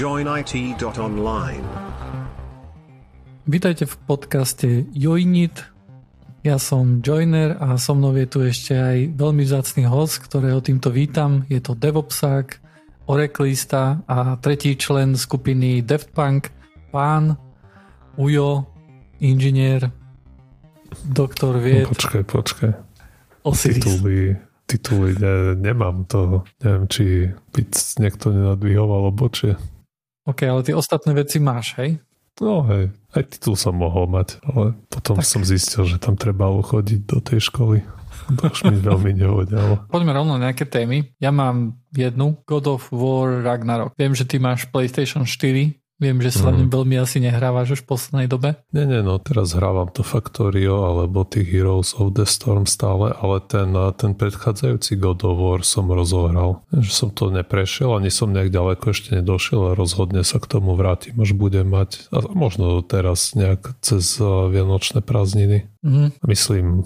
joinit.online. Vítajte v podcaste Joinit. Ja som Joiner a so mnou je tu ešte aj veľmi vzácný host, ktorého týmto vítam. Je to DevOpsák, Oracleista a tretí člen skupiny DevPunk, pán Ujo, inžinier, doktor vied. No, počkaj, počkaj. Osiris. Tituly, tituly ne, nemám to. Neviem, či byť niekto nenadvihol alebo či. OK, ale tie ostatné veci máš, hej? No hej, aj titul som mohol mať, ale potom tak. som zistil, že tam treba chodiť do tej školy. To už mi veľmi nehodilo. Poďme rovno na nejaké témy. Ja mám jednu, God of War Ragnarok. Viem, že ty máš PlayStation 4, Viem, že sa mm. veľmi asi nehrávaš už v poslednej dobe. Nie, nie, no teraz hrávam to Factorio alebo tých Heroes of the Storm stále, ale ten, ten predchádzajúci God of War som rozohral. Že som to neprešiel, ani som nejak ďaleko ešte nedošiel a rozhodne sa k tomu vrátim, až budem mať, a možno teraz nejak cez Vianočné prázdniny. Mm. Myslím,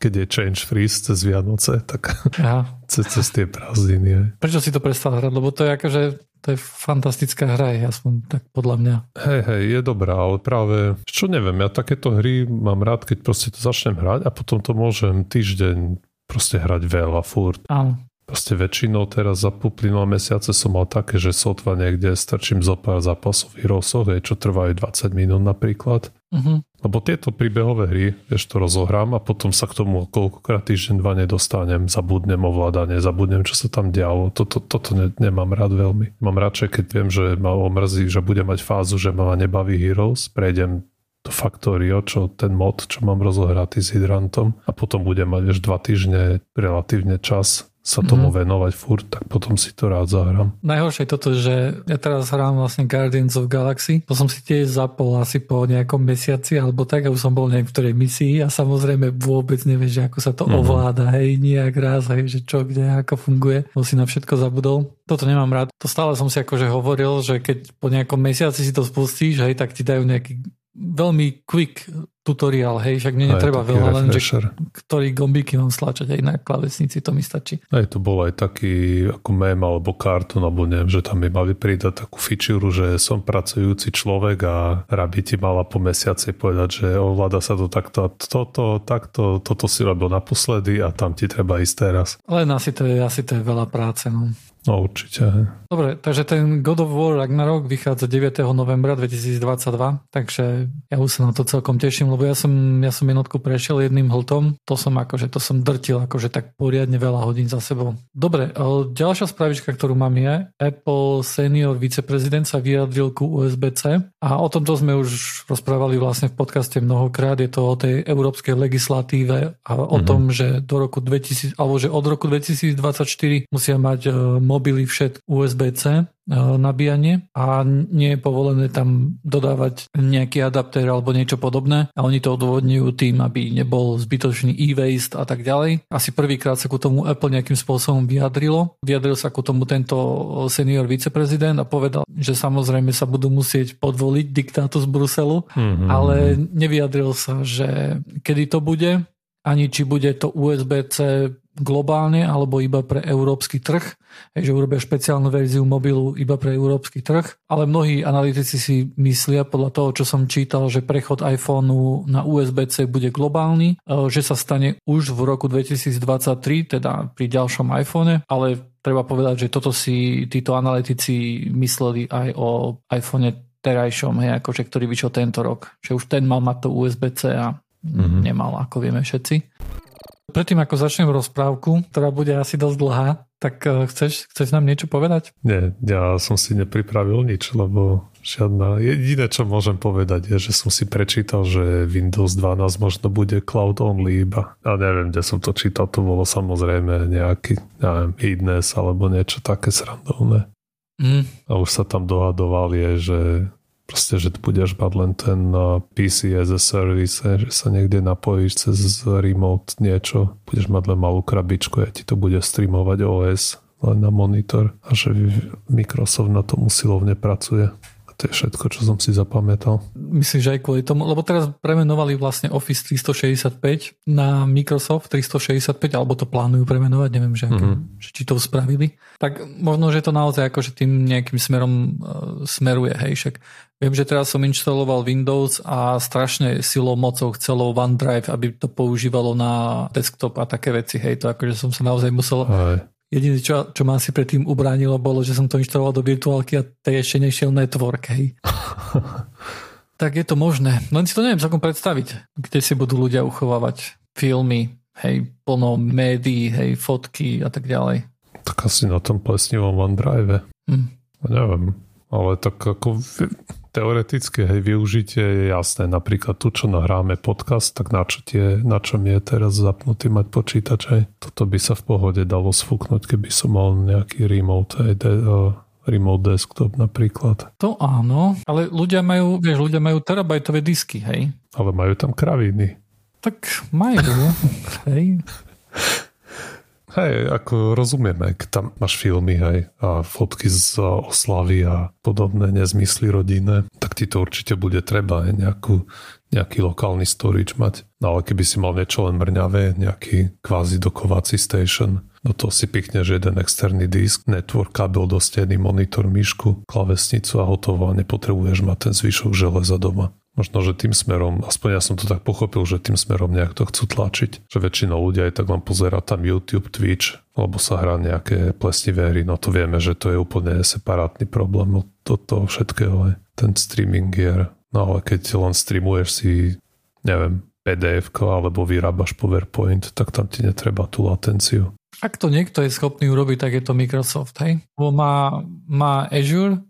keď je Change Freeze cez Vianoce, tak Aha. cez, cez tie prázdniny. Prečo si to prestal hrať? Lebo to je akože to je fantastická hra, aspoň tak podľa mňa. Hej, hej, je dobrá, ale práve, čo neviem, ja takéto hry mám rád, keď proste to začnem hrať a potom to môžem týždeň proste hrať veľa furt. Áno. Proste väčšinou teraz za uplynulé mesiace som mal také, že sotva niekde strčím zo pár zápasov v Heroesoch, čo trvajú 20 minút napríklad. Uh-huh. Lebo tieto príbehové hry, vieš, to rozohrám a potom sa k tomu koľkokrát týždeň, dva nedostanem, zabudnem ovládanie, zabudnem, čo sa tam dialo. Toto, toto ne, nemám rád veľmi. Mám radšej, keď viem, že ma omrzí, že budem mať fázu, že ma nebaví Heroes, prejdem to Factorio, čo ten mod, čo mám rozohratý s hydrantom a potom budem mať vieš dva týždne relatívne čas sa tomu mm. venovať furt, tak potom si to rád zahrám. Najhoršie je toto, že ja teraz hrám vlastne Guardians of Galaxy. To som si tiež zapol asi po nejakom mesiaci alebo tak, a už som bol v ktorej misii a samozrejme vôbec nevieš, ako sa to mm. ovláda, hej, nejak raz, hej, že čo, kde, ako funguje. To si na všetko zabudol. Toto nemám rád. To stále som si akože hovoril, že keď po nejakom mesiaci si to spustíš, hej, tak ti dajú nejaký veľmi quick tutoriál, hej, však mne netreba veľa, len že ktorý gombíky mám stlačať aj na klavesnici, to mi stačí. Aj to bol aj taký ako mem alebo kartón, alebo neviem, že tam mi mali pridať takú fičúru, že som pracujúci človek a rabi ti mala po mesiaci povedať, že ovláda sa to takto, toto, takto, toto si robil naposledy a tam ti treba ísť teraz. Len asi to je, asi to je veľa práce, no. No určite. Dobre, takže ten God of War Ragnarok vychádza 9. novembra 2022, takže ja už sa na to celkom teším, lebo ja som, ja som jednotku prešiel jedným hltom, to som akože, to som drtil akože tak poriadne veľa hodín za sebou. Dobre, ďalšia spravička, ktorú mám je, Apple senior viceprezident sa vyjadril ku USB-C a o tomto sme už rozprávali vlastne v podcaste mnohokrát, je to o tej európskej legislatíve a o mm-hmm. tom, že do roku 2000, alebo že od roku 2024 musia mať mobily všet USB-C e, nabíjanie a nie je povolené tam dodávať nejaký adaptér alebo niečo podobné a oni to odôvodňujú tým, aby nebol zbytočný e-waste a tak ďalej. Asi prvýkrát sa ku tomu Apple nejakým spôsobom vyjadrilo. Vyjadril sa ku tomu tento senior viceprezident a povedal, že samozrejme sa budú musieť podvoliť diktátu z Bruselu, mm-hmm. ale nevyjadril sa, že kedy to bude, ani či bude to USB-C globálne alebo iba pre európsky trh, že urobia špeciálnu verziu mobilu iba pre európsky trh, ale mnohí analytici si myslia podľa toho, čo som čítal, že prechod iPhoneu na USB-C bude globálny, e, že sa stane už v roku 2023, teda pri ďalšom iPhone, ale treba povedať, že toto si títo analytici mysleli aj o iPhone terajšom, hej, akože, ktorý vyšiel tento rok. Že už ten mal mať to USB-C a mm-hmm. nemal, ako vieme všetci. Predtým, ako začnem rozprávku, ktorá bude asi dosť dlhá, tak uh, chceš, chceš nám niečo povedať? Nie, ja som si nepripravil nič, lebo žiadna... Jediné, čo môžem povedať, je, že som si prečítal, že Windows 12 možno bude cloud only iba. Ja neviem, kde som to čítal, to bolo samozrejme nejaký, neviem, Hidness alebo niečo také srandovné. Mm. A už sa tam dohadoval je, že proste, že budeš mať len ten uh, PC as a service, že sa niekde napojíš cez remote niečo, budeš mať len malú krabičku a ti to bude streamovať OS len na monitor a že Microsoft na tom usilovne pracuje. To je všetko, čo som si zapamätal. Myslím, že aj kvôli tomu, lebo teraz premenovali vlastne Office 365 na Microsoft 365, alebo to plánujú premenovať, neviem, že, mm-hmm. že či to spravili. Tak možno, že to naozaj akože tým nejakým smerom uh, smeruje, hej, však Viem, že teraz som inštaloval Windows a strašne silou mocou chcelo OneDrive, aby to používalo na desktop a také veci. Hej, to akože som sa naozaj musel Aj. Jediné, čo, čo ma asi predtým ubránilo, bolo, že som to inštaloval do virtuálky a tej ešte nešiel network, hej. tak je to možné. Len si to neviem celkom predstaviť, kde si budú ľudia uchovávať filmy, hej, plno médií, hej, fotky a tak ďalej. Tak asi na tom plesnivom OneDrive. Hm. Neviem, ale tak ako teoretické hej, využitie je jasné. Napríklad tu, čo nahráme podcast, tak na čo, tie, na čo mi je teraz zapnutý mať počítač. Hej. Toto by sa v pohode dalo sfúknuť, keby som mal nejaký remote, hej, de, uh, remote desktop napríklad. To áno, ale ľudia majú, vieš, ľudia majú terabajtové disky, hej. Ale majú tam kraviny. Tak majú, hej. Hej, ako rozumieme, tam máš filmy hej, a fotky z oslavy a podobné nezmysly rodinné, tak ti to určite bude treba hej, nejakú, nejaký lokálny storage mať. No ale keby si mal niečo len mrňavé, nejaký kvázi dokovací station, no to si že jeden externý disk, network, kabel do steny, monitor, myšku, klavesnicu a hotovo a nepotrebuješ mať ten zvyšok železa doma. Možno, že tým smerom, aspoň ja som to tak pochopil, že tým smerom nejak to chcú tlačiť. Že väčšina ľudia aj tak len pozera tam YouTube, Twitch, alebo sa hrá nejaké plesnivé hry. No to vieme, že to je úplne separátny problém od toho všetkého. Ten streaming hier. No ale keď len streamuješ si, neviem, pdf alebo vyrábaš PowerPoint, tak tam ti netreba tú latenciu. Ak to niekto je schopný urobiť, tak je to Microsoft, hej? Bo má, má Azure,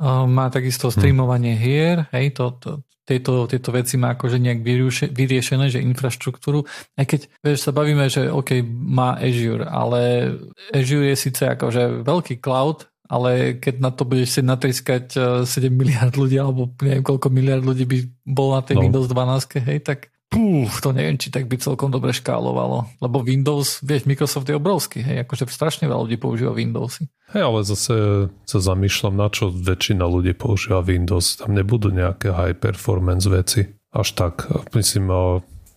má takisto streamovanie hier, hej, to, to, tieto, tieto veci má akože nejak vyriešené, že infraštruktúru, aj keď vieš, sa bavíme, že OK, má Azure, ale Azure je síce akože veľký cloud, ale keď na to budeš si natriskať 7 eh, miliard ľudí, alebo neviem koľko miliard ľudí by bol na tej no. Windows 12, hej, tak Puf, to neviem, či tak by celkom dobre škálovalo. Lebo Windows, vieš, Microsoft je obrovský, hej, akože strašne veľa ľudí používa Windowsy. Hej, ale zase sa zamýšľam, na čo väčšina ľudí používa Windows. Tam nebudú nejaké high performance veci. Až tak. Myslím,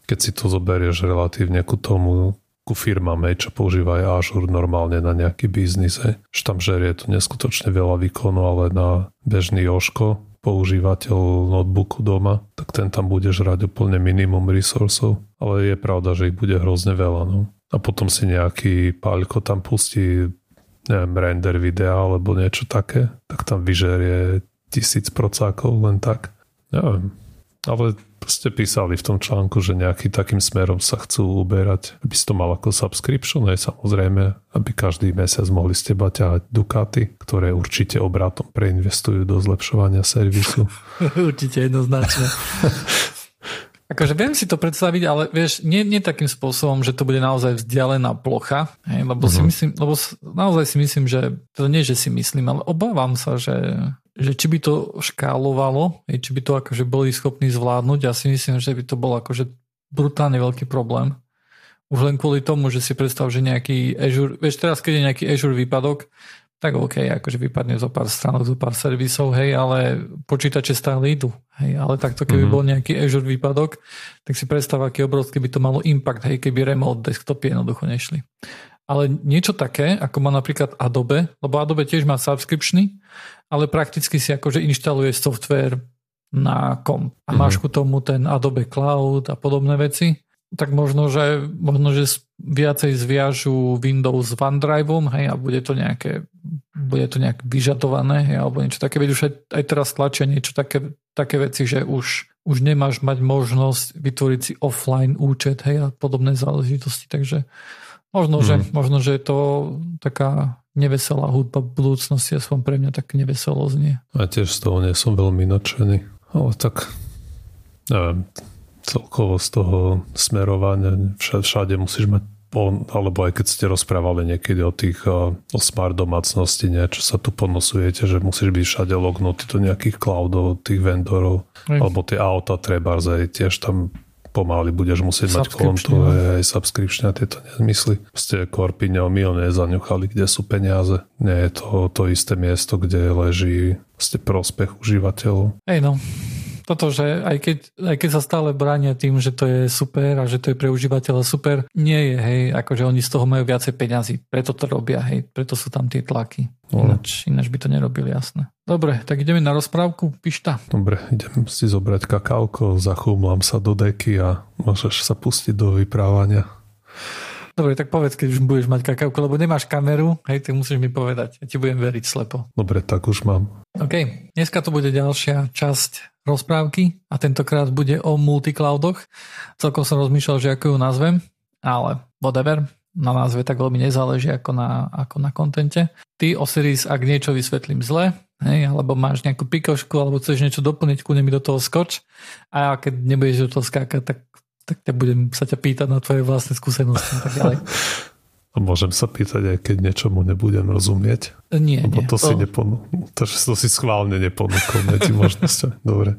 keď si to zoberieš relatívne ku tomu, ku firmám, hej, čo používajú Azure normálne na nejaký biznis, hej. Že tam žerie to neskutočne veľa výkonu, ale na bežný Joško používateľ notebooku doma, tak ten tam bude žrať úplne minimum resursov. Ale je pravda, že ich bude hrozne veľa. No. A potom si nejaký páľko tam pustí neviem, render videa alebo niečo také, tak tam vyžerie tisíc procákov len tak. Neviem. Ale ste písali v tom článku, že nejaký takým smerom sa chcú uberať, aby si to mal ako subscription, aj samozrejme, aby každý mesiac mohli z teba ťahať Ducati, ktoré určite obratom preinvestujú do zlepšovania servisu. určite jednoznačne. Akože viem si to predstaviť, ale vieš, nie, nie takým spôsobom, že to bude naozaj vzdialená plocha, hej, lebo, uh-huh. si mhm. myslím, lebo naozaj si myslím, že to nie, že si myslím, ale obávam sa, že, že či by to škálovalo, či by to akože boli schopní zvládnuť, ja si myslím, že by to bol akože brutálne veľký problém. Už len kvôli tomu, že si predstav, že nejaký Azure, vieš teraz, keď je nejaký Azure výpadok, tak OK, akože vypadne zo pár stránok, zo pár servisov, hej, ale počítače stále idú. Hej, ale takto keby mm-hmm. bol nejaký Azure výpadok, tak si predstav, aký obrovský by to malo impact, hej, keby remote desktopy jednoducho nešli. Ale niečo také, ako má napríklad Adobe, lebo Adobe tiež má subscriptiony, ale prakticky si akože inštaluje software na kom. A máš mm-hmm. ku tomu ten Adobe Cloud a podobné veci tak možno, že, možno, že viacej zviažu Windows s OneDriveom, hej, a bude to nejaké, bude to nejak vyžadované, hej, alebo niečo také, veď už aj, aj teraz tlačia niečo také, také veci, že už, už nemáš mať možnosť vytvoriť si offline účet, hej, a podobné záležitosti, takže možno, hmm. že, mhm. možno, že je to taká neveselá hudba v budúcnosti, aspoň pre mňa tak neveselo znie. A tiež z toho nie som veľmi nadšený, ale tak neviem, celkovo z toho smerovania všade musíš mať alebo aj keď ste rozprávali niekedy o tých o smart domácnosti, nie, čo sa tu ponosujete, že musíš byť všade lognutý do nejakých cloudov, tých vendorov, alebo tie auta treba tiež tam pomaly budeš musieť mať kontové aj subscription a tieto nezmysly. Ste Korpiňa my nezaňuchali, kde sú peniaze. Nie je to to isté miesto, kde leží ste prospech užívateľov. Hej no, toto, že aj keď, aj keď sa stále bránia tým, že to je super a že to je pre užívateľa super, nie je, hej, akože oni z toho majú viacej peňazí, preto to robia, hej, preto sú tam tie tlaky. Ináč, ináč by to nerobili, jasné. Dobre, tak ideme na rozprávku, pišta. Dobre, idem si zobrať kakálko, zachúmlam sa do deky a môžeš sa pustiť do vyprávania. Dobre, tak povedz, keď už budeš mať kakávku, lebo nemáš kameru, hej, tak musíš mi povedať. Ja ti budem veriť slepo. Dobre, tak už mám. OK, dneska to bude ďalšia časť rozprávky a tentokrát bude o multicloudoch. Celkom som rozmýšľal, že ako ju nazvem, ale whatever, na názve tak veľmi nezáleží ako na, ako na kontente. Ty, Osiris, ak niečo vysvetlím zle, hej, alebo máš nejakú pikošku, alebo chceš niečo doplniť, kúne mi do toho skoč a keď nebudeš do toho skákať, tak tak ťa budem sa ťa pýtať na tvoje vlastné skúsenosti a tak ďalej. A môžem sa pýtať aj keď niečomu nebudem rozumieť? Nie, Lebo nie. to, si neponu- to, to si schválne neponúkol medzi možnosťami. Dobre.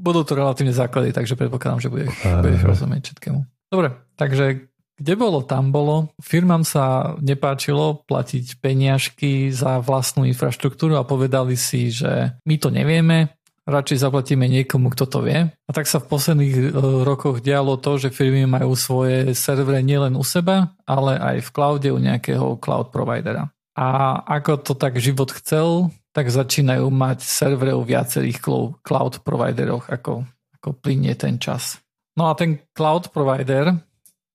Budú to relatívne základy, takže predpokladám, že budeš, budeš rozumieť všetkému. Dobre, takže kde bolo, tam bolo. Firmám sa nepáčilo platiť peniažky za vlastnú infraštruktúru a povedali si, že my to nevieme, radšej zaplatíme niekomu, kto to vie. A tak sa v posledných e, rokoch dialo to, že firmy majú svoje servery nielen u seba, ale aj v cloude u nejakého cloud providera. A ako to tak život chcel, tak začínajú mať servery u viacerých cloud provideroch, ako, ako plinie ten čas. No a ten cloud provider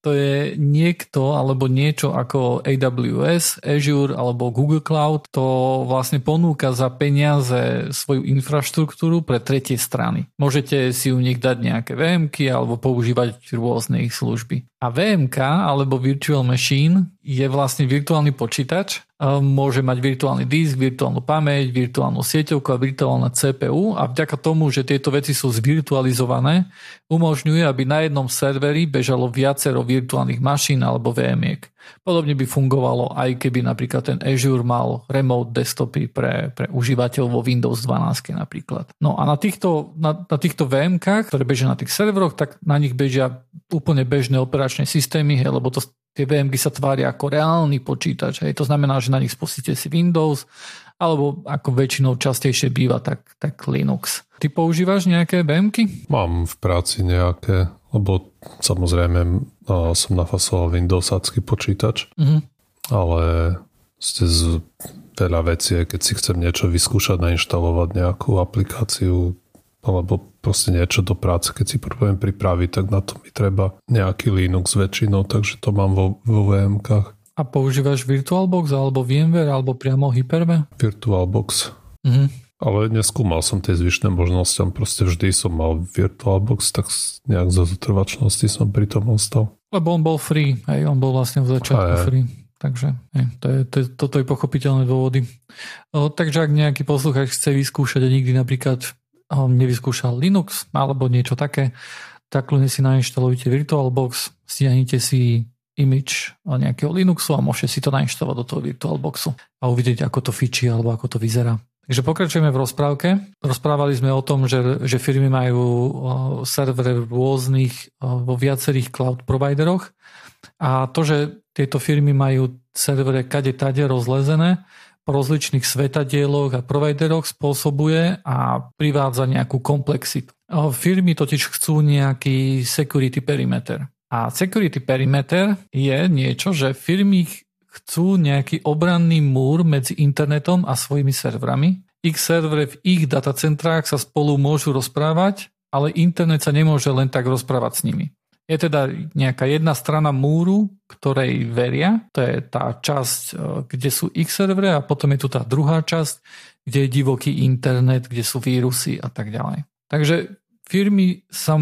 to je niekto alebo niečo ako AWS, Azure alebo Google Cloud, to vlastne ponúka za peniaze svoju infraštruktúru pre tretie strany. Môžete si u nich dať nejaké VMky alebo používať rôzne ich služby. A VMK alebo Virtual Machine je vlastne virtuálny počítač, môže mať virtuálny disk, virtuálnu pamäť, virtuálnu sieťovku a virtuálne CPU a vďaka tomu, že tieto veci sú zvirtualizované, umožňuje, aby na jednom serveri bežalo viacero virtuálnych mašín alebo VMiek. Podobne by fungovalo aj keby napríklad ten Azure mal remote desktopy pre, pre užívateľov vo Windows 12 napríklad. No a na týchto, na, na týchto VMK, ktoré bežia na tých serveroch, tak na nich bežia úplne bežné operačné systémy, hej, lebo to tie VMky sa tvária ako reálny počítač. Hej. To znamená, že na nich spustíte si Windows, alebo ako väčšinou častejšie býva, tak, tak Linux. Ty používaš nejaké VMky? Mám v práci nejaké, lebo samozrejme no, som nafasoval Windowsácky počítač, mm-hmm. ale ste z veľa vecí, keď si chcem niečo vyskúšať, nainštalovať nejakú aplikáciu, alebo proste niečo do práce, keď si potrebujem pripraviť, tak na to mi treba nejaký Linux väčšinou, takže to mám vo, vo VMkách. A používaš VirtualBox alebo VMware alebo priamo Hyper-V? VirtualBox. Mhm. Ale neskúmal som tie zvyšné možnosti, proste vždy som mal VirtualBox, tak nejak za zotrvačnosti som pri tom ostal. Lebo on bol free, hej, on bol vlastne v začiatku free. Takže hej, to je, to je, toto je pochopiteľné dôvody. O, takže ak nejaký poslucháč chce vyskúšať a nikdy napríklad nevyskúšal Linux alebo niečo také, tak len si nainštalujte VirtualBox, stiahnite si image nejakého Linuxu a môžete si to nainštalovať do toho VirtualBoxu a uvidieť, ako to fičí alebo ako to vyzerá. Takže pokračujeme v rozprávke. Rozprávali sme o tom, že, že firmy majú servery rôznych vo viacerých cloud provideroch a to, že tieto firmy majú servere kade tade rozlezené, po rozličných svetadieloch a provideroch spôsobuje a privádza nejakú komplexitu. Firmy totiž chcú nejaký security perimeter. A security perimeter je niečo, že firmy chcú nejaký obranný múr medzi internetom a svojimi serverami. Ich servery v ich datacentrách sa spolu môžu rozprávať, ale internet sa nemôže len tak rozprávať s nimi. Je teda nejaká jedna strana múru, ktorej veria, to je tá časť, e, kde sú ich servery a potom je tu tá druhá časť, kde je divoký internet, kde sú vírusy a tak ďalej. Takže firmy sa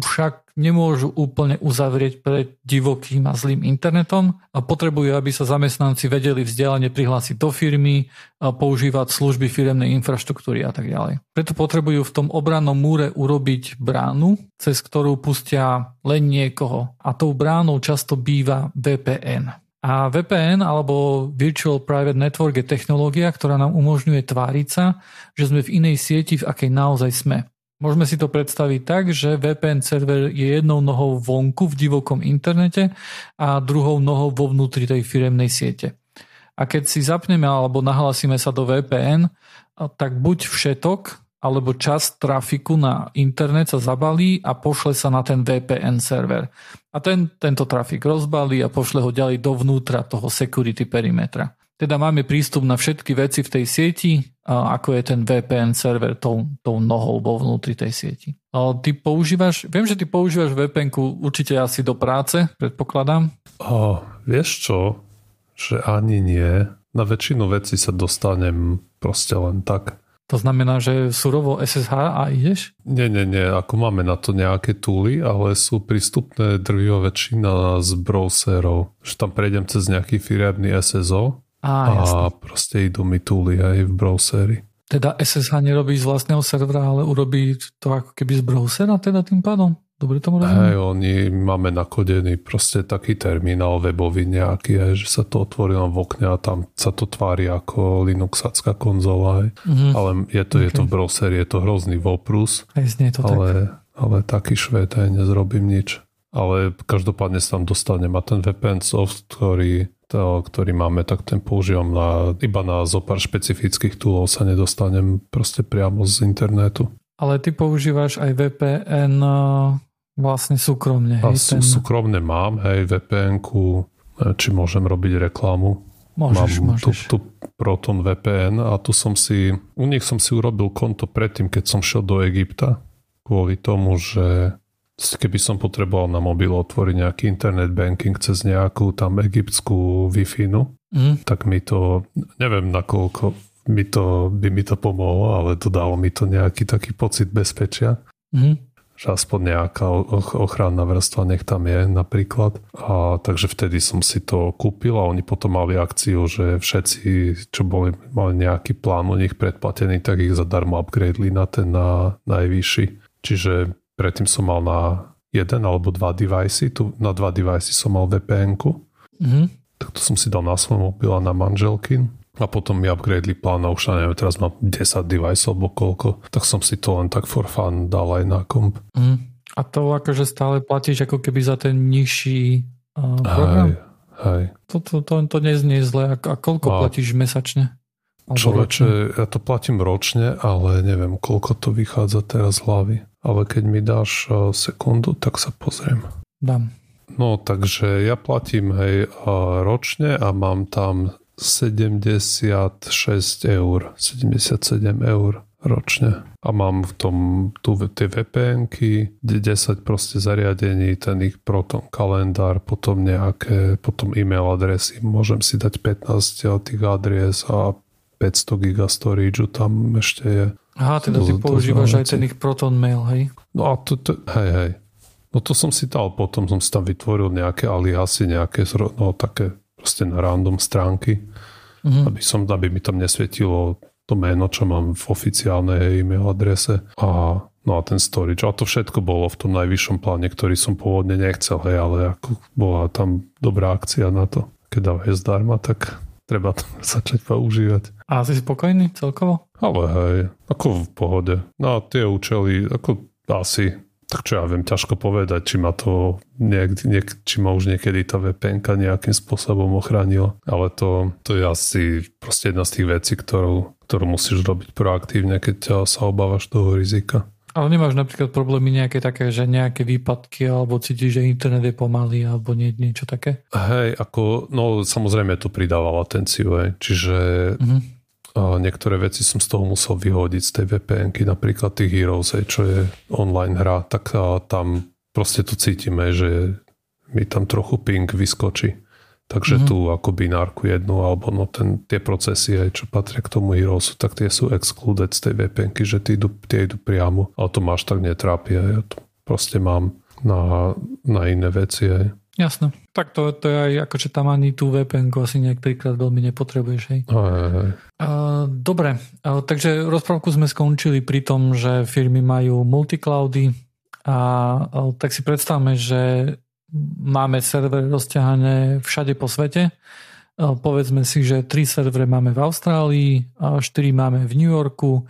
však nemôžu úplne uzavrieť pred divokým a zlým internetom a potrebujú, aby sa zamestnanci vedeli vzdelane prihlásiť do firmy, a používať služby firemnej infraštruktúry a tak ďalej. Preto potrebujú v tom obrannom múre urobiť bránu, cez ktorú pustia len niekoho. A tou bránou často býva VPN. A VPN alebo Virtual Private Network je technológia, ktorá nám umožňuje tváriť sa, že sme v inej sieti, v akej naozaj sme. Môžeme si to predstaviť tak, že VPN server je jednou nohou vonku v divokom internete a druhou nohou vo vnútri tej firemnej siete. A keď si zapneme alebo nahlasíme sa do VPN, tak buď všetok alebo časť trafiku na internet sa zabalí a pošle sa na ten VPN server. A ten, tento trafik rozbalí a pošle ho ďalej dovnútra toho security perimetra. Teda máme prístup na všetky veci v tej sieti, ako je ten VPN server tou, tou nohou vo vnútri tej sieti. Ty používaš, viem, že ty používaš vpn určite asi do práce, predpokladám. O, vieš čo, že ani nie. Na väčšinu vecí sa dostanem proste len tak. To znamená, že surovo SSH a ideš? Nie, nie, nie. Ako máme na to nejaké túly, ale sú prístupné drvivá väčšina z browserov. Že tam prejdem cez nejaký firemný SSO a, a proste idú mi túly aj v browseri. Teda SSH nerobí z vlastného servera, ale urobí to ako keby z browsera teda tým pádom? Dobre tomu rozumiem? Hej, oni máme nakodený proste taký terminál webový nejaký, aj, že sa to otvorí v okne a tam sa to tvári ako Linuxacká konzola. Aj. Mm-hmm. Ale je to, okay. je to v browseri, je to hrozný voprus. Aj znie to ale, tak. ale taký švét aj nezrobím nič. Ale každopádne sa tam dostanem a ten VPN soft, ktorý to, ktorý máme, tak ten používam na, iba na zopár špecifických túlov sa nedostanem proste priamo z internetu. Ale ty používaš aj VPN eh, vlastne súkromne. Hej, ten... Súkromne mám, hej, VPN-ku, eh, či môžem robiť reklamu. Môžeš, mám môžeš. Tu, tu Proton VPN a tu som si, u nich som si urobil konto predtým, keď som šiel do Egypta, kvôli tomu, že keby som potreboval na mobil otvoriť nejaký internet banking cez nejakú tam egyptskú Wi-Fi, mm. tak mi to, neviem nakoľko mi to, by mi to pomohlo, ale to dalo mi to nejaký taký pocit bezpečia. Mm. Že aspoň nejaká ochranná vrstva nech tam je napríklad. A takže vtedy som si to kúpil a oni potom mali akciu, že všetci, čo boli, mali nejaký plán u nich predplatený, tak ich zadarmo upgradeli na ten na najvyšší. Čiže Predtým som mal na jeden alebo dva device, tu na dva device som mal VPN-ku. Mm-hmm. Tak to som si dal na svoj mobil a na manželky. A potom mi upgradeli plán a už neviem, teraz mám 10 device alebo koľko, tak som si to len tak for fun dal aj na komp. Mm. A to akože stále platíš ako keby za ten nižší uh, program? Hej, hej. To, to, to, to neznie zle. A, a koľko a... platíš mesačne? Človeče, ja to platím ročne, ale neviem, koľko to vychádza teraz z hlavy ale keď mi dáš e, sekundu, tak sa pozriem. Dám. No, takže ja platím hej ročne a mám tam 76 eur, 77 eur ročne. A mám v tom tu tie VPNky, 10 proste zariadení, ten ich Proton kalendár, potom nejaké, potom e-mail adresy. Môžem si dať 15 tých adries a 500 giga storage tam ešte je. Aha, teda ty používaš aj ten ich Proton Mail, hej? No a to, to, hej, hej. No to som si dal, potom som si tam vytvoril nejaké aliasy, nejaké, no také proste na random stránky, mm-hmm. aby, som, aby mi tam nesvietilo to meno, čo mám v oficiálnej e-mail adrese a no a ten storage. A to všetko bolo v tom najvyššom pláne, ktorý som pôvodne nechcel, hej, ale ako bola tam dobrá akcia na to. Keď dávajú zdarma, tak treba to začať používať. A si spokojný celkovo? Ale hej, ako v pohode. No a tie účely, ako asi, tak čo ja viem, ťažko povedať, či ma to niek, niek, či ma už niekedy tá vpn nejakým spôsobom ochránila. Ale to, to je asi proste jedna z tých vecí, ktorú, ktorú musíš robiť proaktívne, keď sa obávaš toho rizika. Ale nemáš napríklad problémy nejaké také, že nejaké výpadky alebo cítiš, že internet je pomalý alebo nie, niečo také? Hej, ako, no samozrejme to pridáva latenciu, hej. čiže mm-hmm. a niektoré veci som z toho musel vyhodiť z tej vpn napríklad tých Heroes, hej, čo je online hra, tak a tam proste to cítime, že mi tam trochu ping vyskočí. Takže mm-hmm. tú ako binárku jednu, alebo no ten, tie procesy, aj čo patria k tomu Heroesu, tak tie sú excluded z tej vpn že tie idú, tie idú priamo. Ale to máš tak netrápia. Ja to proste mám na, na iné veci. Aj. Jasné. Tak to, to je aj ako, že tam ani tú vpn asi niektorýkrát veľmi nepotrebuješ. Hej. Aj, aj. Uh, dobre, uh, takže rozprávku sme skončili pri tom, že firmy majú multicloudy a uh, tak si predstavme, že máme servery rozťahané všade po svete. Povedzme si, že 3 servery máme v Austrálii, 4 máme v New Yorku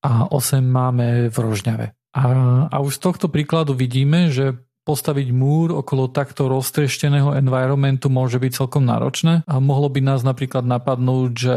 a 8 máme v Rožňave. A, a už z tohto príkladu vidíme, že postaviť múr okolo takto roztriešteného environmentu môže byť celkom náročné a mohlo by nás napríklad napadnúť, že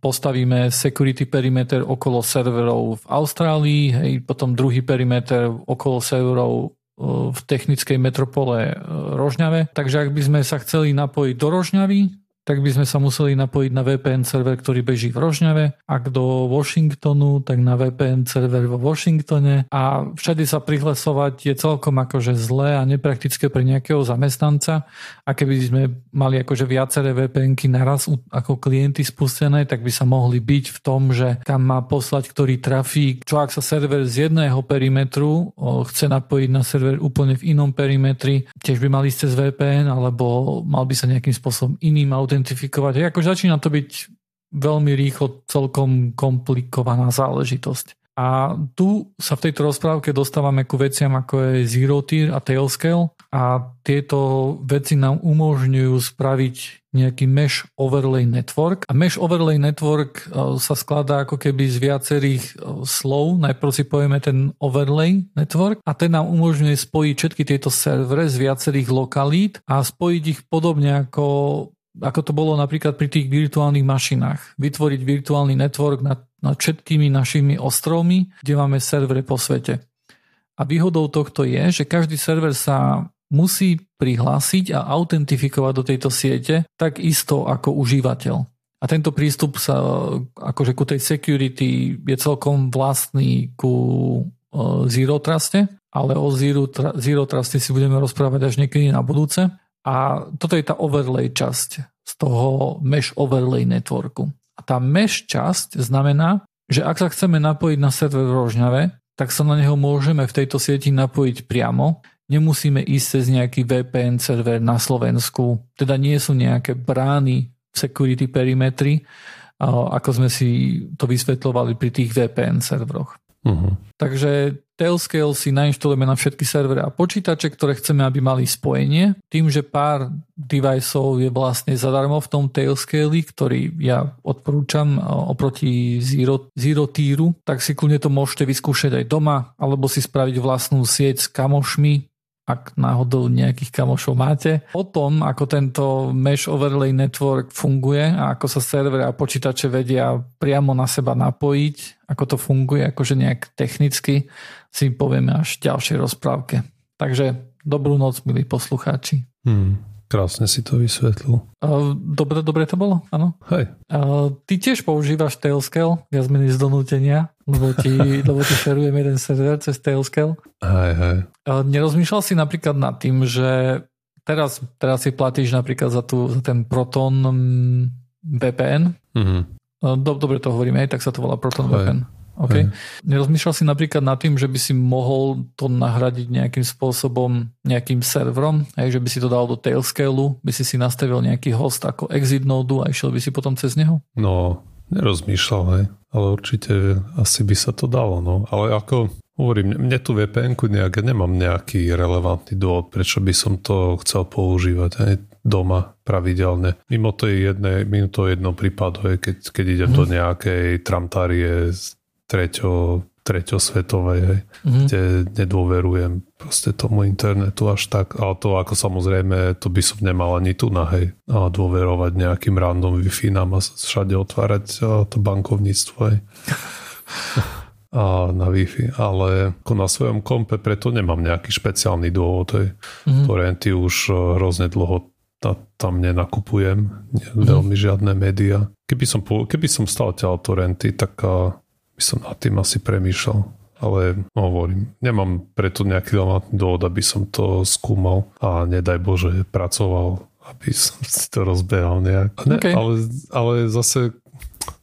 postavíme security perimeter okolo serverov v Austrálii, hej, potom druhý perimeter okolo serverov e, v technickej metropole e, Rožňave. Takže ak by sme sa chceli napojiť do Rožňavy, tak by sme sa museli napojiť na VPN server, ktorý beží v Rožňave. Ak do Washingtonu, tak na VPN server vo Washingtone. A všade sa prihlasovať je celkom akože zlé a nepraktické pre nejakého zamestnanca. A keby sme mali akože viaceré VPNky naraz ako klienty spustené, tak by sa mohli byť v tom, že kam má poslať ktorý trafík. Čo ak sa server z jedného perimetru chce napojiť na server úplne v inom perimetri, tiež by mali ísť cez VPN, alebo mal by sa nejakým spôsobom iným autentom identifikovať. Ako začína to byť veľmi rýchlo celkom komplikovaná záležitosť. A tu sa v tejto rozprávke dostávame ku veciam ako je Zero Tier a Tailscale a tieto veci nám umožňujú spraviť nejaký Mesh Overlay Network. A Mesh Overlay Network e, sa skladá ako keby z viacerých e, slov. Najprv si povieme ten Overlay Network a ten nám umožňuje spojiť všetky tieto servery z viacerých lokalít a spojiť ich podobne ako ako to bolo napríklad pri tých virtuálnych mašinách. Vytvoriť virtuálny network nad, nad všetkými našimi ostrovmi, kde máme servery po svete. A výhodou tohto je, že každý server sa musí prihlásiť a autentifikovať do tejto siete tak isto ako užívateľ. A tento prístup sa akože ku tej security je celkom vlastný ku e, Zero Truste, ale o Zero, Zero Truste si budeme rozprávať až niekedy na budúce. A toto je tá overlay časť z toho mesh overlay networku. A tá mesh časť znamená, že ak sa chceme napojiť na server v Rožňave, tak sa na neho môžeme v tejto sieti napojiť priamo. Nemusíme ísť cez nejaký VPN server na Slovensku. Teda nie sú nejaké brány v security perimetry, ako sme si to vysvetľovali pri tých VPN serveroch. Uh-huh. Takže Tailscale si nainštalujeme na všetky servery a počítače, ktoré chceme, aby mali spojenie. Tým, že pár deviceov je vlastne zadarmo v tom Tailscale, ktorý ja odporúčam oproti Zero, Zero Tieru, tak si kľudne to môžete vyskúšať aj doma, alebo si spraviť vlastnú sieť s kamošmi, ak náhodou nejakých kamošov máte. O tom, ako tento Mesh Overlay Network funguje a ako sa server a počítače vedia priamo na seba napojiť, ako to funguje, akože nejak technicky, si povieme až v ďalšej rozprávke. Takže dobrú noc, milí poslucháči. Hmm. Krásne si to vysvetlil. Dobre, dobre to bolo, áno. Hej. Ty tiež používaš Tailscale, viac menej z donútenia, lebo ti, lebo ti šerujem jeden server cez Tailscale. Hej, hej. Nerozmýšľal si napríklad nad tým, že teraz, teraz si platíš napríklad za, tú, za ten Proton mm, VPN. Mm-hmm. Dobre to hovoríme, tak sa to volá Proton hej. VPN. Okay. Nerozmýšľal si napríklad nad tým, že by si mohol to nahradiť nejakým spôsobom, nejakým serverom, hej, že by si to dal do Tailscale, by si si nastavil nejaký host ako exit node a išiel by si potom cez neho? No, nerozmýšľal, hej. ale určite asi by sa to dalo. No. Ale ako hovorím, mne tu VPN-ku nejak, nemám nejaký relevantný dôvod, prečo by som to chcel používať hej, doma pravidelne. Mimo to je mimo to jedno prípadu, hej, keď, keď idem mm. do mhm. nejakej tramtárie treťo, treťosvetovej, hej, mm-hmm. kde nedôverujem proste tomu internetu až tak. Ale to ako samozrejme, to by som nemal ani tu na hej, a dôverovať nejakým random Wi-Fi nám a všade otvárať to bankovníctvo. Hej. a na Wi-Fi, ale ako na svojom kompe preto nemám nejaký špeciálny dôvod. Hej. Mm-hmm. Torrenty už e, hrozne dlho tam nenakupujem, mm-hmm. veľmi žiadne média. Keby som, keby som stal ťa torrenty, tak by som nad tým asi premýšľal. Ale no, hovorím, nemám preto nejaký relevantný dôvod, aby som to skúmal a nedaj Bože pracoval, aby som si to rozbehal nejak. Ne, okay. ale, ale zase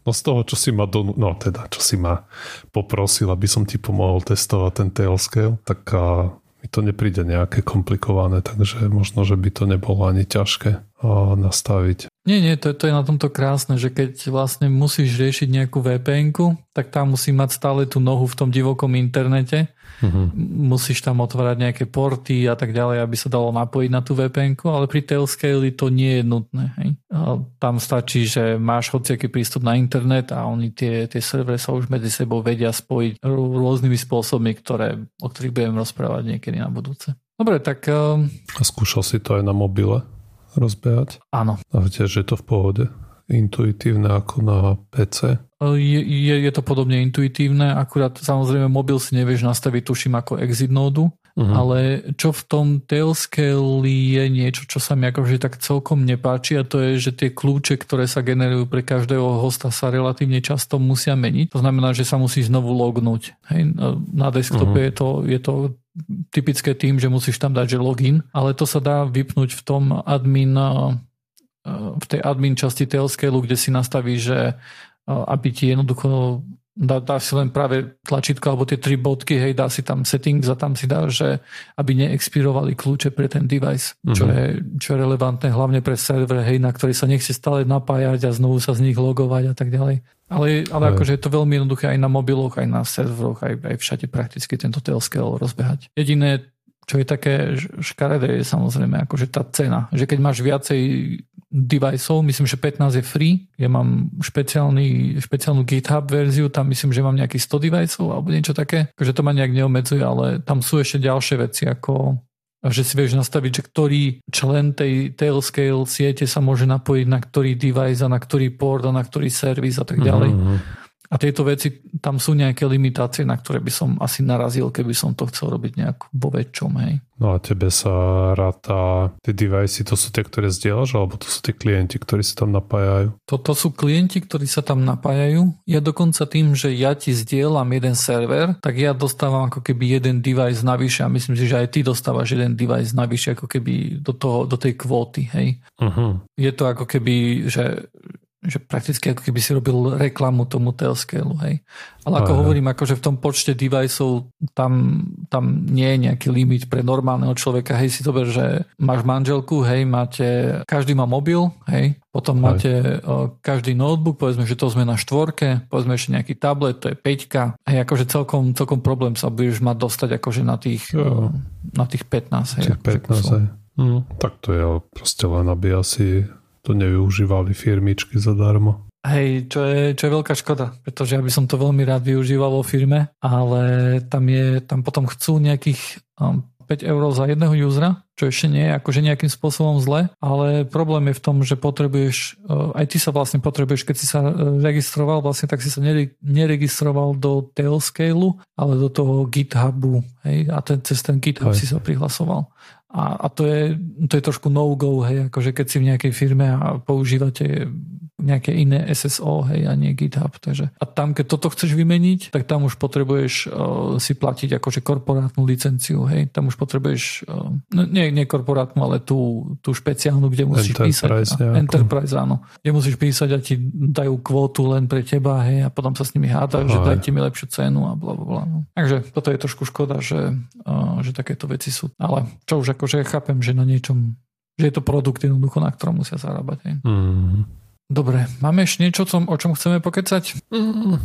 no z toho, čo si ma do, no teda, čo si ma poprosil, aby som ti pomohol testovať ten tailscale, tak a, mi to nepríde nejaké komplikované, takže možno, že by to nebolo ani ťažké a, nastaviť. Nie, nie, to, to je na tomto krásne, že keď vlastne musíš riešiť nejakú vpn tak tam musí mať stále tú nohu v tom divokom internete. Uh-huh. Musíš tam otvárať nejaké porty a tak ďalej, aby sa dalo napojiť na tú vpn ale pri Tailscale to nie je nutné. Hej? A tam stačí, že máš hociaký prístup na internet a oni tie, tie servery sa už medzi sebou vedia spojiť rôznymi spôsobmi, ktoré, o ktorých budem rozprávať niekedy na budúce. Dobre, tak... Um... A skúšal si to aj na mobile? Rozbehať? Áno. A tiež je to v pohode? Intuitívne ako na PC? Je, je, je to podobne intuitívne, akurát samozrejme mobil si nevieš nastaviť, tuším, ako exit nódu, uh-huh. ale čo v tom Tailscale je niečo, čo sa mi akože tak celkom nepáči a to je, že tie kľúče, ktoré sa generujú pre každého hosta sa relatívne často musia meniť. To znamená, že sa musí znovu lognúť. Hej, na desktope uh-huh. je, to, je to typické tým, že musíš tam dať, že login, ale to sa dá vypnúť v tom admin eh, v tej admin časti Tailscale, kde si nastaví, že eh, aby ti jednoducho dá, dá si len práve tlačítko alebo tie tri bodky, hej, dá si tam settings a tam si dá, že aby neexpirovali kľúče pre ten device, mm-hmm. čo, mhm. je, čo je relevantné hlavne pre server, hej, na ktorý sa nechce stále napájať a znovu sa z nich logovať a tak ďalej. Ale, ale akože je to veľmi jednoduché aj na mobiloch, aj na serveroch, aj, aj všade prakticky tento Tailscale rozbehať. Jediné, čo je také škaredé, je samozrejme akože tá cena. Že keď máš viacej deviceov, myslím, že 15 je free. Ja mám špeciálny, špeciálnu GitHub verziu, tam myslím, že mám nejakých 100 deviceov alebo niečo také. Takže to ma nejak neobmedzuje, ale tam sú ešte ďalšie veci ako že si vieš nastaviť, že ktorý člen tej Tailscale siete sa môže napojiť na ktorý device a na ktorý port a na ktorý servis a tak ďalej. Mm-hmm. A tieto veci, tam sú nejaké limitácie, na ktoré by som asi narazil, keby som to chcel robiť nejak vo väčšom, hej. No a tebe sa ráta, tie device, to sú tie, ktoré zdieľaš, alebo to sú tie klienti, ktorí sa tam napájajú? Toto sú klienti, ktorí sa tam napájajú. Ja dokonca tým, že ja ti zdieľam jeden server, tak ja dostávam ako keby jeden device navyše a myslím si, že aj ty dostávaš jeden device navyše ako keby do, toho, do tej kvóty, hej. Uh-huh. Je to ako keby, že že prakticky ako keby si robil reklamu tomu Tailscale, hej. Ale ako Aha. hovorím, akože v tom počte deviceov tam, tam nie je nejaký limit pre normálneho človeka, hej, si ber, že máš manželku, hej, máte, každý má mobil, hej, potom Aj. máte o, každý notebook, povedzme, že to sme na štvorke, povedzme ešte nejaký tablet, to je peťka, hej, akože celkom, celkom problém sa budeš mať dostať akože na tých, o, na tých 15, hej. Tých 15, akože hej. Mm, tak to je proste len, aby asi to nevyužívali firmičky zadarmo. Hej, čo je, čo je veľká škoda, pretože ja by som to veľmi rád využíval vo firme, ale tam, je, tam potom chcú nejakých um, 5 eur za jedného usera, čo ešte nie je akože nejakým spôsobom zle, ale problém je v tom, že potrebuješ, uh, aj ty sa vlastne potrebuješ, keď si sa uh, registroval, vlastne tak si sa neregistroval do Tailscale, ale do toho GitHubu, hej, a ten, cez ten GitHub Aj. si sa prihlasoval. A, a to, je, to je trošku no-go, hej, akože keď si v nejakej firme a používate nejaké iné SSO, hej, a nie GitHub. Takže. A tam, keď toto chceš vymeniť, tak tam už potrebuješ uh, si platiť akože korporátnu licenciu, hej. Tam už potrebuješ, uh, nie, nie korporátnu, ale tú, tú špeciálnu, kde musíš Enterprise, písať. A, Enterprise, áno. Kde musíš písať a ti dajú kvótu len pre teba, hej, a potom sa s nimi hádajú, že dajte mi lepšiu cenu a bla, bla, bla. No. Takže toto je trošku škoda, že, uh, že takéto veci sú. Ale čo už akože chápem, že na niečom že je to produkt jednoducho, na ktorom musia zarábať. Hej. Mm. Dobre, máme ešte niečo, o čom chceme pokecať? Mm,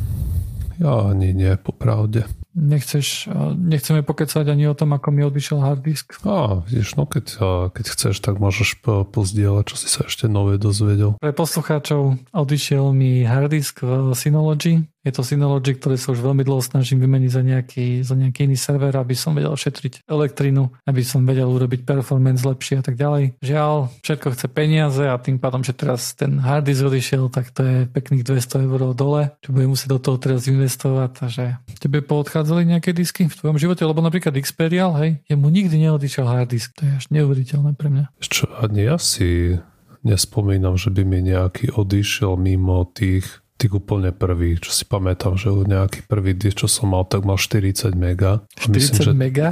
ja ani nie, popravde. Nechceš, nechceme pokecať ani o tom, ako mi odišiel hard disk? Á, vidíš, no keď, keď chceš, tak môžeš pozdieľať, čo si sa ešte nové dozvedel. Pre poslucháčov odišiel mi hard disk v Synology, je to Synology, ktoré sa už veľmi dlho snažím vymeniť za nejaký, za nejaký iný server, aby som vedel šetriť elektrinu, aby som vedel urobiť performance lepšie a tak ďalej. Žiaľ, všetko chce peniaze a tým pádom, že teraz ten hard disk odišiel, tak to je pekných 200 eur dole, čo budem musieť do toho teraz investovať. Takže tebe poodchádzali nejaké disky v tvojom živote, lebo napríklad Xperial, hej, jemu nikdy neodišiel hard disk. To je až neuveriteľné pre mňa. Čo, ani ja si nespomínam, že by mi nejaký odišiel mimo tých tých úplne prvý, čo si pamätám, že nejaký prvý disk, čo som mal, tak mal 40 mega. 40 myslím, že... mega?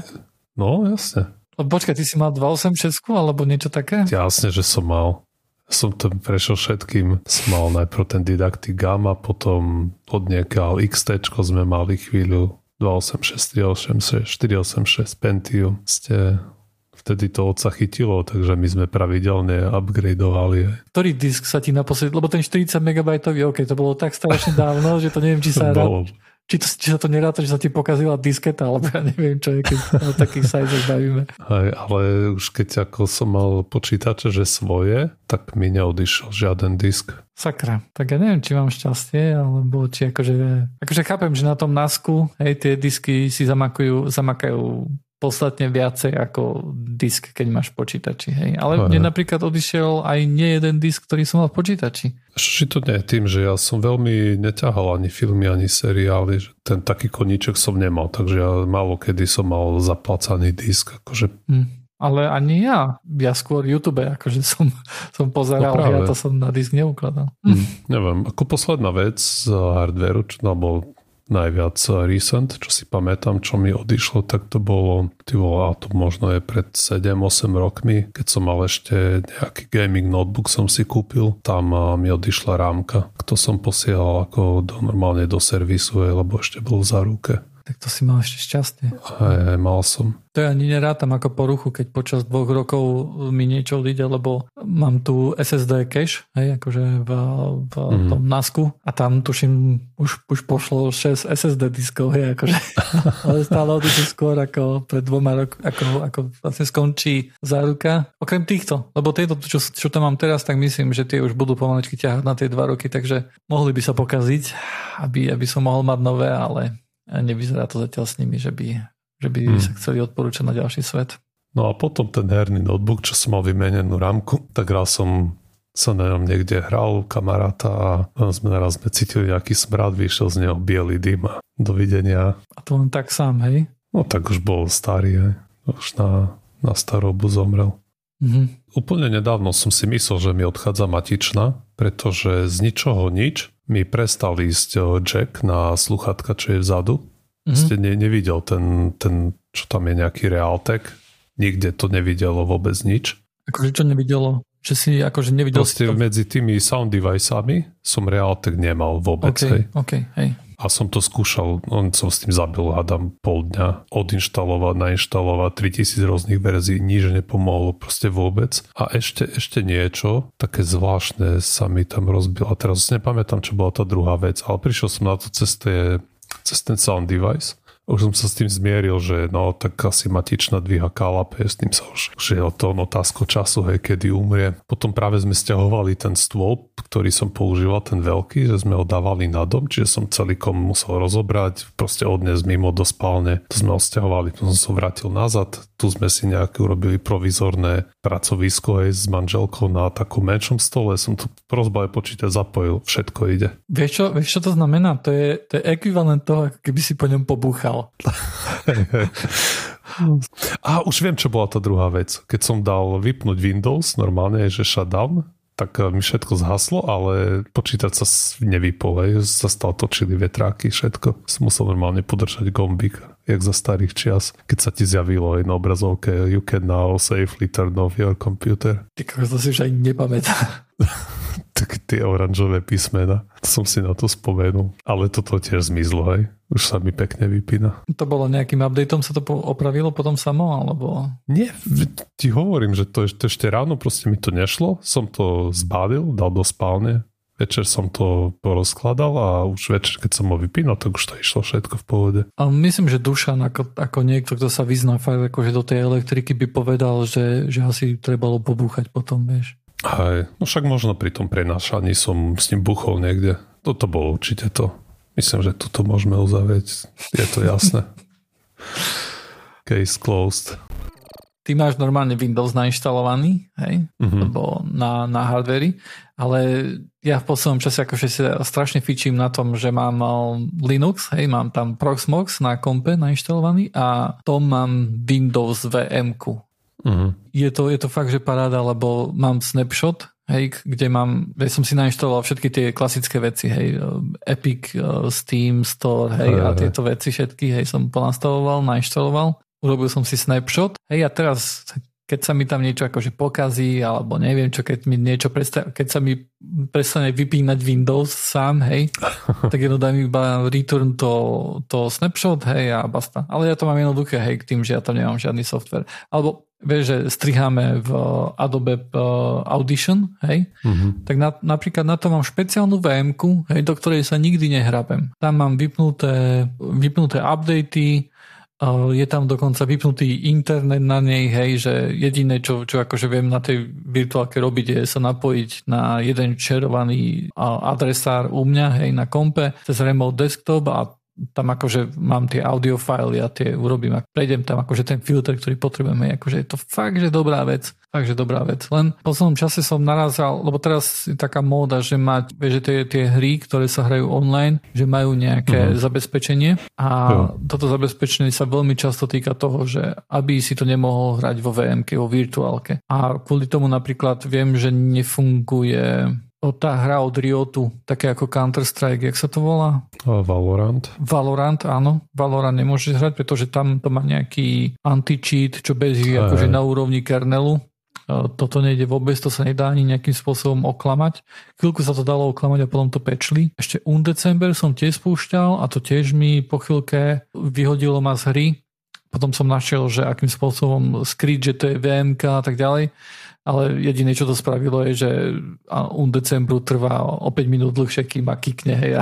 No, jasne. No, počkaj, ty si mal 286 alebo niečo také? Jasne, že som mal. Som to prešiel všetkým. Som mal najprv ten didaktik Gamma, potom od niekiaľ XT sme mali chvíľu 286, 386, 486 Pentium. Ste vtedy to otca chytilo, takže my sme pravidelne upgradeovali. Ktorý disk sa ti naposledy, lebo ten 40 MB, OK, to bolo tak strašne dávno, že to neviem, či sa rád, či, to, či sa to neráta, že sa ti pokazila disketa, alebo ja neviem, čo je, keď o takých sajzoch bavíme. Hej, ale už keď ako som mal počítače, že svoje, tak mi neodišiel žiaden disk. Sakra, tak ja neviem, či mám šťastie, alebo či akože, akože chápem, že na tom NASku, hej, tie disky si zamakajú, zamakajú podstatne viacej ako disk, keď máš počítači. Hej. Ale Aha. mne napríklad odišiel aj nie jeden disk, ktorý som mal v počítači. Či to nie je tým, že ja som veľmi neťahal ani filmy, ani seriály, že ten taký koníček som nemal, takže ja málo kedy som mal zaplacaný disk. Akože... Hm. Ale ani ja. Ja skôr YouTube, akože som, som pozeral, no ja to som na disk neukladal. Hm. Neviem, ako posledná vec z hardwareu, čo, no, najviac recent, čo si pamätám, čo mi odišlo, tak to bolo, ty a to možno je pred 7-8 rokmi, keď som mal ešte nejaký gaming notebook som si kúpil, tam mi odišla rámka, to som posielal ako do, normálne do servisu, lebo ešte bol za ruke. Tak to si mal ešte šťastie. Aj, mal som. To ja ani nerátam ako poruchu, keď počas dvoch rokov mi niečo odíde, lebo mám tu SSD cache, hej, akože v, v mm. tom NASku a tam tuším už, už pošlo 6 SSD diskov, hej, akože, ale stále odíde skôr ako pred dvoma rok, ako, ako vlastne skončí záruka. Okrem týchto, lebo tieto, čo, čo tam mám teraz, tak myslím, že tie už budú pomalečky ťahať na tie dva roky, takže mohli by sa pokaziť, aby, aby som mohol mať nové, ale nevyzerá to zatiaľ s nimi, že by, že by hmm. sa chceli odporúčať na ďalší svet. No a potom ten herný notebook, čo som mal vymenenú rámku, tak raz som sa na ňom niekde hral kamaráta a sme naraz sme cítili nejaký smrad, vyšiel z neho biely dym a dovidenia. A to len tak sám, hej? No tak už bol starý, hej. Už na, na starobu zomrel. Mm-hmm. Úplne nedávno som si myslel, že mi odchádza matična, pretože z ničoho nič mi prestal ísť eh, jack na sluchatka, čo je vzadu. Mm-hmm. Ste ne, nevidel ten, ten, čo tam je nejaký Realtek. Nikde to nevidelo vôbec nič. Akože čo nevidelo? Že si akože nevidel Proste si to... medzi tými sound deviceami som Realtek nemal vôbec. Okay, hej. Okay, hej a som to skúšal, on som s tým zabil, hádam, pol dňa, odinštalovať, nainštalovať 3000 rôznych verzií, nič nepomohlo proste vôbec. A ešte, ešte niečo, také zvláštne sa mi tam rozbilo. Teraz nepamätám, čo bola tá druhá vec, ale prišiel som na to cez, tie, cez ten sound device už som sa s tým zmieril, že no tak asi matičná dvíha kalape, s tým sa už, už je to otázko času, hej, kedy umrie. Potom práve sme stiahovali ten stôl, ktorý som používal, ten veľký, že sme ho dávali na dom, čiže som celý kom musel rozobrať, proste odnes mimo do spálne. To sme ho stiahovali, potom som sa vrátil nazad, tu sme si nejaké urobili provizorné pracovisko aj s manželkou na takom menšom stole, som to rozbaje počítač zapojil, všetko ide. Vieš čo, vieš čo to znamená? To je, to je ekvivalent toho, keby si po ňom pobúchal dal. A už viem, čo bola tá druhá vec. Keď som dal vypnúť Windows, normálne je, že shutdown, tak mi všetko zhaslo, ale počítač sa nevypol, sa stal točili vetráky, všetko. Som musel normálne podržať gombík, jak za starých čias, keď sa ti zjavilo aj na obrazovke You can now safely turn off your computer. Ty to si už aj nepamätá. tak tie oranžové písmena. Som si na to spomenul. Ale toto tiež zmizlo, hej. Už sa mi pekne vypína. To bolo nejakým updateom sa to opravilo potom samo, alebo? Nie, ti hovorím, že to, to ešte ráno proste mi to nešlo. Som to zbavil, dal do spálne. Večer som to porozkladal a už večer, keď som ho vypínal, tak už to išlo všetko v pohode. A myslím, že Dušan ako, ako niekto, kto sa vyzná fakt akože do tej elektriky by povedal, že, že asi trebalo pobúchať potom, vieš. Hej, no však možno pri tom prenášaní som s ním buchol niekde. Toto bolo určite to. Myslím, že toto môžeme uzavrieť. Je to jasné. Case closed. Ty máš normálne Windows nainštalovaný, hej? Mm-hmm. Lebo na, na hardveri, ale ja v poslednom čase akože si strašne fičím na tom, že mám Linux, hej, mám tam Proxmox na kompe nainštalovaný a to mám Windows VM-ku. Uh-huh. Je, to, je to fakt, že paráda, lebo mám snapshot, hej, kde mám, ja som si nainštaloval všetky tie klasické veci, hej, Epic, uh, Steam, Store, hej, uh-huh. a tieto veci všetky, hej, som ponastavoval, nainštaloval, urobil som si snapshot, hej, a teraz keď sa mi tam niečo akože pokazí, alebo neviem čo, keď mi niečo prestane, keď sa mi prestane vypínať Windows sám, hej, tak jedno dám iba return to, to snapshot, hej, a basta. Ale ja to mám jednoduché, hej, k tým, že ja tam nemám žiadny software. Alebo vieš, že striháme v Adobe Audition, hej, uh-huh. tak na, napríklad na to mám špeciálnu vm hej, do ktorej sa nikdy nehrabem. Tam mám vypnuté, vypnuté updaty, je tam dokonca vypnutý internet na nej, hej, že jediné, čo, čo akože viem na tej virtuálke robiť, je sa napojiť na jeden čerovaný adresár u mňa, hej, na kompe, cez remote desktop a tam akože mám tie audiofily a tie urobím a prejdem tam akože ten filter, ktorý potrebujeme. Akože je to fakt, že dobrá vec. Fakt, že dobrá vec. Len v poslednom čase som narazal, lebo teraz je taká móda, že mať, vieš, že tie, tie hry, ktoré sa hrajú online, že majú nejaké uh-huh. zabezpečenie a jo. toto zabezpečenie sa veľmi často týka toho, že aby si to nemohol hrať vo VMK, vo virtuálke. A kvôli tomu napríklad viem, že nefunguje tá hra od Riotu, také ako Counter-Strike, jak sa to volá? Valorant. Valorant, áno. Valorant nemôžeš hrať, pretože tam to má nejaký anti-cheat, čo beží akože na úrovni kernelu. Toto nejde vôbec, to sa nedá ani nejakým spôsobom oklamať. Chvíľku sa to dalo oklamať a potom to pečli. Ešte Undecember som tiež spúšťal a to tiež mi po chvíľke vyhodilo ma z hry. Potom som našiel, že akým spôsobom skryť, že to je VMK a tak ďalej ale jediné, čo to spravilo, je, že un decembru trvá o 5 minút dlhšie, kým ma kikne, hej.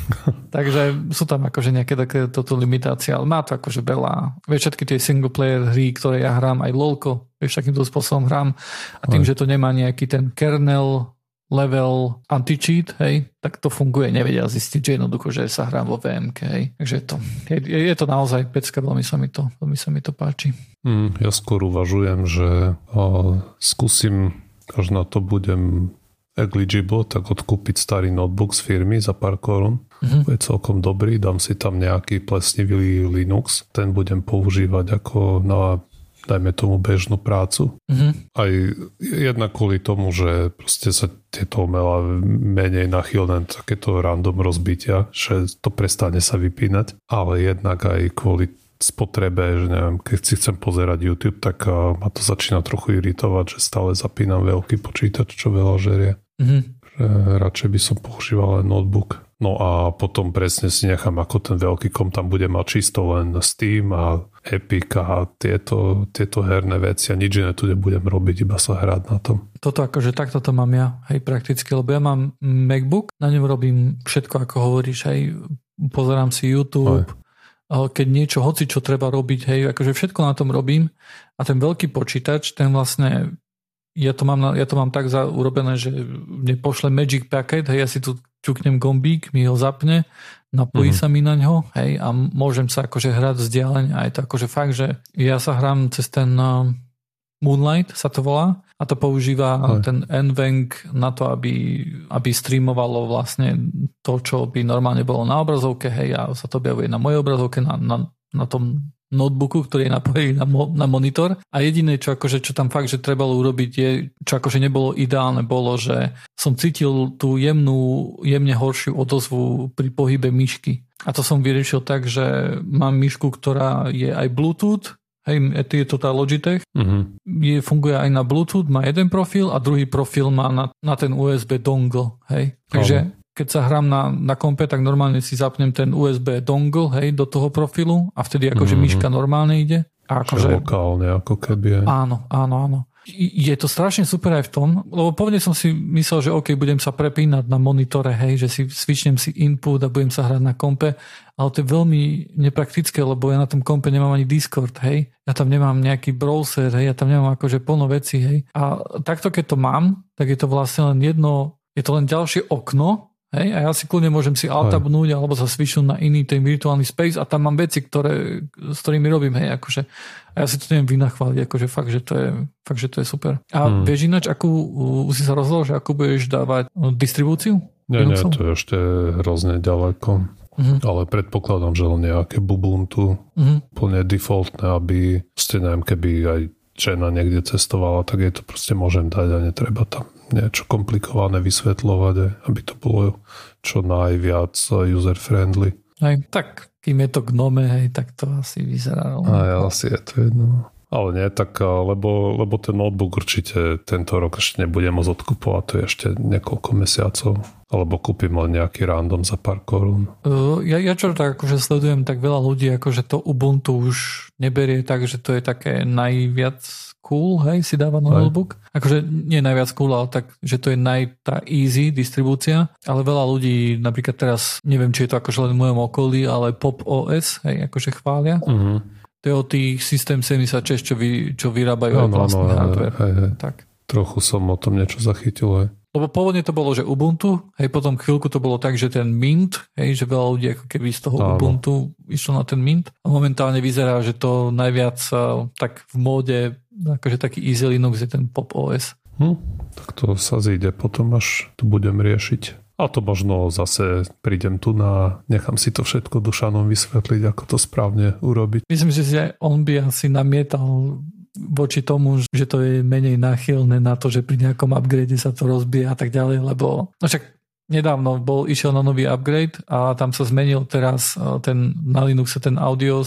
Takže sú tam akože nejaké také toto limitácie, ale má to akože veľa. Vieš, všetky tie single player hry, ktoré ja hrám, aj LOLko, vieš, takýmto spôsobom hrám a tým, že to nemá nejaký ten kernel level anti-cheat, hej, tak to funguje, nevedia zistiť, že jednoducho, že sa hrá vo VMK, hej. Takže je to, je, je to naozaj pecka, veľmi sa mi to, veľmi sa mi to páči. Mm, ja skôr uvažujem, že o, skúsim, až na to budem eligible, tak odkúpiť starý notebook z firmy za pár korún. Mm-hmm. Je celkom dobrý, dám si tam nejaký plesnivý Linux, ten budem používať ako na dajme tomu bežnú prácu. Mm-hmm. Aj jednak kvôli tomu, že proste sa tieto omela menej nachylné takéto random rozbitia, že to prestane sa vypínať, ale jednak aj kvôli spotrebe, že neviem, keď si chcem pozerať YouTube, tak ma to začína trochu iritovať, že stále zapínam veľký počítač, čo veľa žerie. Mm-hmm. Že radšej by som používal len notebook. No a potom presne si nechám, ako ten veľký kom tam bude mať čisto len Steam a Epic a tieto, tieto herné veci a nič iné tu nebudem robiť, iba sa hrať na tom. Toto akože takto to mám ja, hej, prakticky, lebo ja mám MacBook, na ňom robím všetko, ako hovoríš, hej, pozerám si YouTube, aj. keď niečo, hoci čo treba robiť, hej, akože všetko na tom robím a ten veľký počítač, ten vlastne ja to mám, ja to mám tak za, urobené, že mne pošle Magic Packet, hej, ja si tu ťuknem gombík, mi ho zapne, napojí mm-hmm. sa mi na ňo, hej, a môžem sa akože hrať vzdialeň a je to akože fakt, že ja sa hrám cez ten uh, Moonlight, sa to volá, a to používa Aj. ten NVENC na to, aby, aby streamovalo vlastne to, čo by normálne bolo na obrazovke, hej, a sa to objavuje na mojej obrazovke, na, na, na tom notebooku, ktorý je napojený na, mo- na monitor a jediné, čo, akože, čo tam fakt, že trebalo urobiť je, čo akože nebolo ideálne, bolo, že som cítil tú jemnú, jemne horšiu odozvu pri pohybe myšky. A to som vyriešil tak, že mám myšku, ktorá je aj Bluetooth, Hej, je to tá Logitech. Uh-huh. Je, funguje aj na Bluetooth, má jeden profil a druhý profil má na, na ten USB dongle. Hej. Takže uh-huh keď sa hrám na, na kompe, tak normálne si zapnem ten USB dongle, hej, do toho profilu a vtedy akože mm-hmm. myška normálne ide. A akože, lokálne, ako keby. Aj. Áno, áno, áno. Je to strašne super aj v tom, lebo pôvodne som si myslel, že OK, budem sa prepínať na monitore, hej, že si svičnem si input a budem sa hrať na kompe, ale to je veľmi nepraktické, lebo ja na tom kompe nemám ani Discord, hej. Ja tam nemám nejaký browser, hej, ja tam nemám akože plno veci, hej. A takto, keď to mám, tak je to vlastne len jedno, je to len ďalšie okno, Hej, a ja si kľudne môžem si altabnúť alebo sa svišnúť na iný ten virtuálny space a tam mám veci, ktoré, s ktorými robím, hej, akože a ja si to neviem vynachváliť, akože fakt, že to je, fakt, že to je super. A hmm. vieš ináč, akú, už si sa rozhodol, že akú budeš dávať no, distribúciu? Nie, nie, to je ešte hrozne ďaleko. Uh-huh. Ale predpokladám, že len nejaké Bubuntu, uh-huh. plne defaultné, aby ste neviem, keby aj žena niekde cestovala, tak jej to proste môžem dať a netreba tam niečo komplikované vysvetľovať, aby to bolo čo najviac user-friendly. Aj, tak kým je to gnome, hej, tak to asi vyzerá. A ja asi je to jedno. Ale nie, tak lebo, lebo ten notebook určite tento rok ešte nebude môcť odkupovať, to je ešte niekoľko mesiacov. Alebo kúpim len nejaký random za pár korún. Uh, ja, ja čo tak akože sledujem, tak veľa ľudí akože to Ubuntu už neberie tak, že to je také najviac cool, hej, si dáva notebook. Akože nie najviac cool, ale tak, že to je naj, tá easy distribúcia, ale veľa ľudí, napríklad teraz, neviem, či je to akože len v mojom okolí, ale Pop OS, hej, akože chvália. Uh-huh to je o tých System 76, čo, vy, čo vyrábajú no, vlastný hardware. Hej, hej. Tak. Trochu som o tom niečo zachytil. Hej. Lebo pôvodne to bolo, že Ubuntu, hej, potom chvíľku to bolo tak, že ten Mint, hej, že veľa ľudí ako keby z toho Áno. Ubuntu išlo na ten Mint a momentálne vyzerá, že to najviac tak v móde, akože taký Easy Linux je ten Pop OS. Hm, tak to sa zíde potom, až to budem riešiť. A to možno zase prídem tu na, nechám si to všetko Dušanom vysvetliť, ako to správne urobiť. Myslím, že si on by asi namietal voči tomu, že to je menej náchylné na to, že pri nejakom upgrade sa to rozbije a tak ďalej, lebo no však nedávno bol, išiel na nový upgrade a tam sa zmenil teraz e, ten, na Linuxe ten audio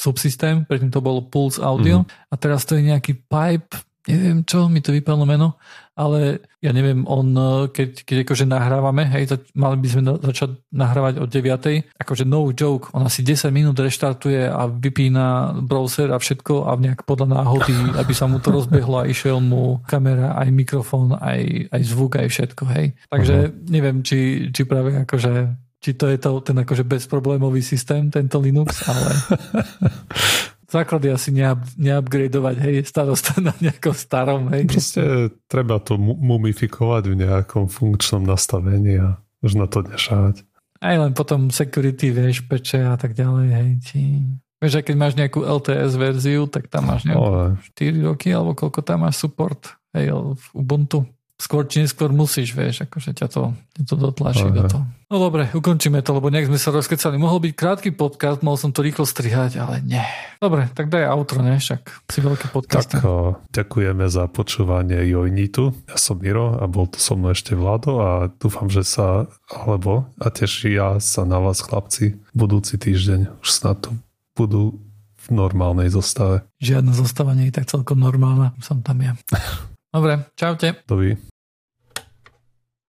subsystém, predtým to bolo Pulse Audio mm. a teraz to je nejaký pipe, neviem čo, mi to vypadlo meno, ale ja neviem, on, keď, keď akože nahrávame, hej, to, mali by sme začať nahrávať od 9. Akože no joke, on asi 10 minút reštartuje a vypína browser a všetko a nejak podľa náhody, aby sa mu to rozbehlo a išiel mu kamera, aj mikrofón, aj, aj zvuk, aj všetko, hej. Takže uh-huh. neviem, či, či práve akože či to je to, ten akože bezproblémový systém, tento Linux, ale základy asi neup, neupgradovať, hej, starosta na nejakom starom, hej. Proste treba to mumifikovať v nejakom funkčnom nastavení a už na to nešávať. Aj len potom security, vieš, peče a tak ďalej, hej, či... Vieš, keď máš nejakú LTS verziu, tak tam máš nejakú 4 roky, alebo koľko tam máš support, hej, v Ubuntu skôr či neskôr musíš, vieš, akože ťa to, ťa to dotlačí do toho. No dobre, ukončíme to, lebo nejak sme sa rozkecali. Mohol byť krátky podcast, mohol som to rýchlo strihať, ale nie. Dobre, tak daj outro, ne? Však si veľký podcast. Tak o, ďakujeme za počúvanie Jojnitu. Ja som Miro a bol tu so mnou ešte Vlado a dúfam, že sa, alebo a teší ja sa na vás chlapci budúci týždeň. Už snad tu budú v normálnej zostave. Žiadna zostava nie je tak celkom normálna, som tam ja. Dobre, čaute. Dovi.